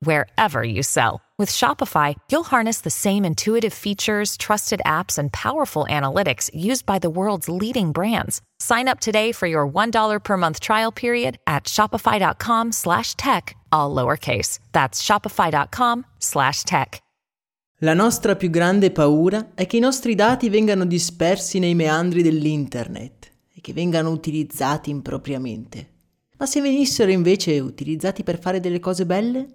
wherever you sell. With Shopify, you'll harness the same intuitive features, trusted apps, and powerful analytics used by the world's leading brands. Sign up today for your $1 per month trial period at shopify.com slash tech, all lowercase. That's shopify.com slash tech. La nostra più grande paura è che i nostri dati vengano dispersi nei meandri dell'internet e che vengano utilizzati impropriamente. Ma se venissero invece utilizzati per fare delle cose belle?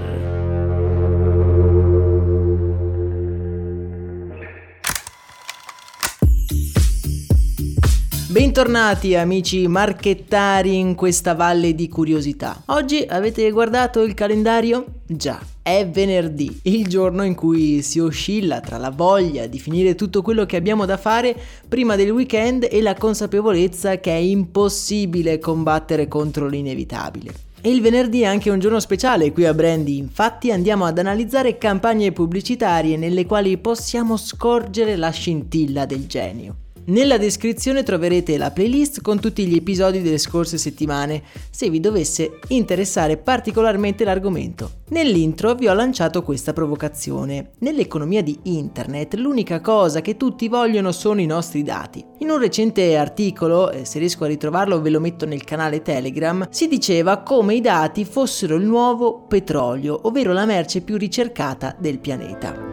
Bentornati amici marchettari in questa valle di curiosità. Oggi avete guardato il calendario? Già, è venerdì, il giorno in cui si oscilla tra la voglia di finire tutto quello che abbiamo da fare prima del weekend e la consapevolezza che è impossibile combattere contro l'inevitabile. E il venerdì è anche un giorno speciale qui a Brandy, infatti andiamo ad analizzare campagne pubblicitarie nelle quali possiamo scorgere la scintilla del genio. Nella descrizione troverete la playlist con tutti gli episodi delle scorse settimane, se vi dovesse interessare particolarmente l'argomento. Nell'intro vi ho lanciato questa provocazione. Nell'economia di internet l'unica cosa che tutti vogliono sono i nostri dati. In un recente articolo, se riesco a ritrovarlo ve lo metto nel canale Telegram, si diceva come i dati fossero il nuovo petrolio, ovvero la merce più ricercata del pianeta.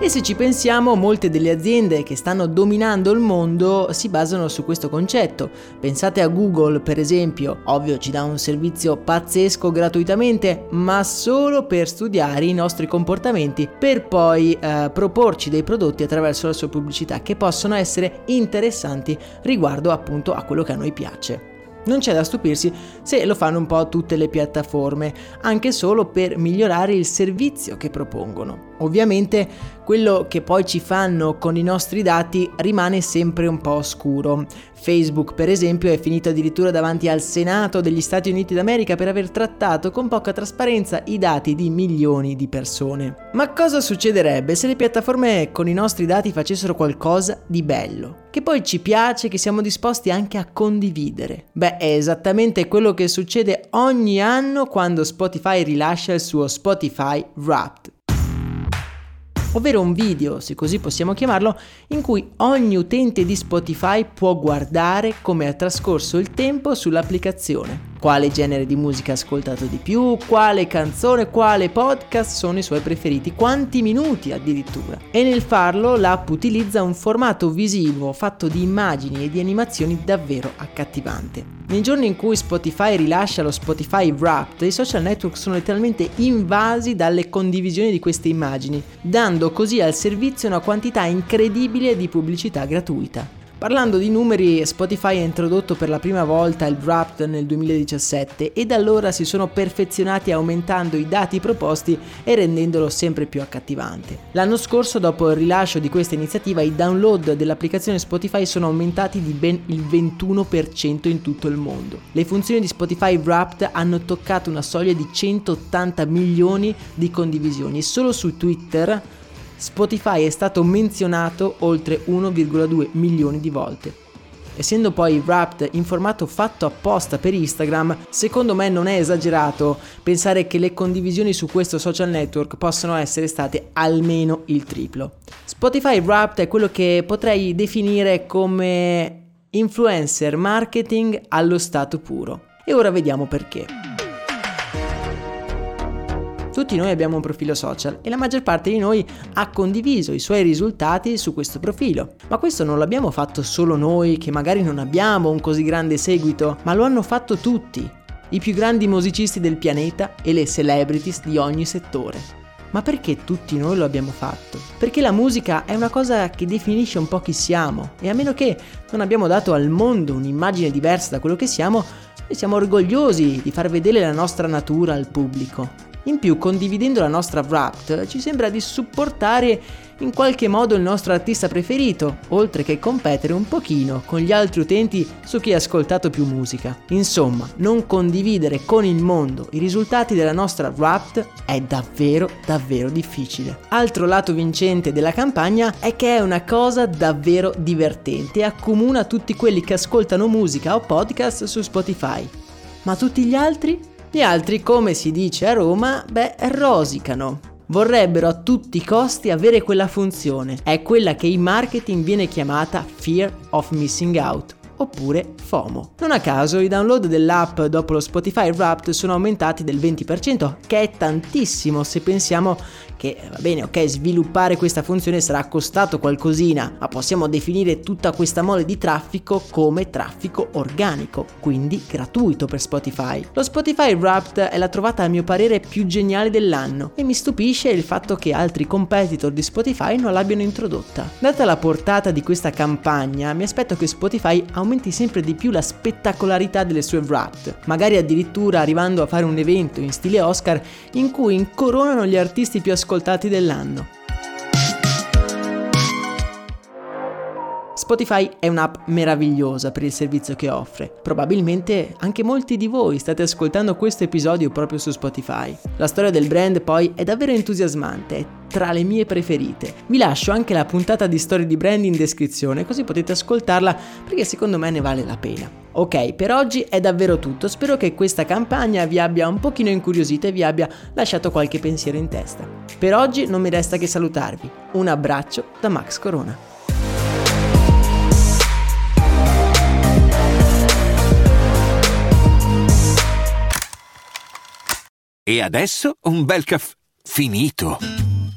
E se ci pensiamo, molte delle aziende che stanno dominando il mondo si basano su questo concetto. Pensate a Google, per esempio, ovvio ci dà un servizio pazzesco gratuitamente, ma solo per studiare i nostri comportamenti, per poi eh, proporci dei prodotti attraverso la sua pubblicità che possono essere interessanti riguardo appunto a quello che a noi piace. Non c'è da stupirsi se lo fanno un po' tutte le piattaforme, anche solo per migliorare il servizio che propongono. Ovviamente quello che poi ci fanno con i nostri dati rimane sempre un po' oscuro. Facebook, per esempio, è finito addirittura davanti al Senato degli Stati Uniti d'America per aver trattato con poca trasparenza i dati di milioni di persone. Ma cosa succederebbe se le piattaforme con i nostri dati facessero qualcosa di bello? Che poi ci piace, che siamo disposti anche a condividere? Beh, è esattamente quello che succede ogni anno quando Spotify rilascia il suo Spotify Wrapped ovvero un video, se così possiamo chiamarlo, in cui ogni utente di Spotify può guardare come ha trascorso il tempo sull'applicazione quale genere di musica ha ascoltato di più, quale canzone, quale podcast sono i suoi preferiti, quanti minuti addirittura. E nel farlo l'app utilizza un formato visivo fatto di immagini e di animazioni davvero accattivante. Nei giorni in cui Spotify rilascia lo Spotify Wrapped, i social network sono letteralmente invasi dalle condivisioni di queste immagini, dando così al servizio una quantità incredibile di pubblicità gratuita. Parlando di numeri, Spotify ha introdotto per la prima volta il Wrapped nel 2017 e da allora si sono perfezionati aumentando i dati proposti e rendendolo sempre più accattivante. L'anno scorso, dopo il rilascio di questa iniziativa, i download dell'applicazione Spotify sono aumentati di ben il 21% in tutto il mondo. Le funzioni di Spotify Wrapped hanno toccato una soglia di 180 milioni di condivisioni e solo su Twitter Spotify è stato menzionato oltre 1,2 milioni di volte. Essendo poi Wrapped in formato fatto apposta per Instagram, secondo me non è esagerato pensare che le condivisioni su questo social network possano essere state almeno il triplo. Spotify Wrapped è quello che potrei definire come influencer marketing allo stato puro. E ora vediamo perché. Tutti noi abbiamo un profilo social e la maggior parte di noi ha condiviso i suoi risultati su questo profilo. Ma questo non l'abbiamo fatto solo noi che magari non abbiamo un così grande seguito, ma lo hanno fatto tutti, i più grandi musicisti del pianeta e le celebrities di ogni settore. Ma perché tutti noi lo abbiamo fatto? Perché la musica è una cosa che definisce un po' chi siamo e a meno che non abbiamo dato al mondo un'immagine diversa da quello che siamo, noi siamo orgogliosi di far vedere la nostra natura al pubblico. In più, condividendo la nostra Wrapped, ci sembra di supportare in qualche modo il nostro artista preferito, oltre che competere un pochino con gli altri utenti su chi ha ascoltato più musica. Insomma, non condividere con il mondo i risultati della nostra Wrapped è davvero davvero difficile. Altro lato vincente della campagna è che è una cosa davvero divertente e accomuna tutti quelli che ascoltano musica o podcast su Spotify. Ma tutti gli altri? Gli altri, come si dice a Roma, beh, rosicano. Vorrebbero a tutti i costi avere quella funzione. È quella che in marketing viene chiamata fear of missing out oppure FOMO. Non a caso i download dell'app dopo lo Spotify Wrapped sono aumentati del 20%, che è tantissimo se pensiamo che va bene, ok, sviluppare questa funzione sarà costato qualcosina, ma possiamo definire tutta questa mole di traffico come traffico organico, quindi gratuito per Spotify. Lo Spotify Wrapped è la trovata a mio parere più geniale dell'anno e mi stupisce il fatto che altri competitor di Spotify non l'abbiano introdotta. Data la portata di questa campagna, mi aspetto che Spotify aumenti sempre di più la spettacolarità delle sue Wrapped, magari addirittura arrivando a fare un evento in stile Oscar in cui incoronano gli artisti più ascoltati dell'anno. Spotify è un'app meravigliosa per il servizio che offre. Probabilmente anche molti di voi state ascoltando questo episodio proprio su Spotify. La storia del brand poi è davvero entusiasmante, è tra le mie preferite. Vi lascio anche la puntata di storie di brand in descrizione così potete ascoltarla perché secondo me ne vale la pena. Ok, per oggi è davvero tutto, spero che questa campagna vi abbia un pochino incuriosito e vi abbia lasciato qualche pensiero in testa. Per oggi non mi resta che salutarvi. Un abbraccio da Max Corona. E adesso un bel caffè finito.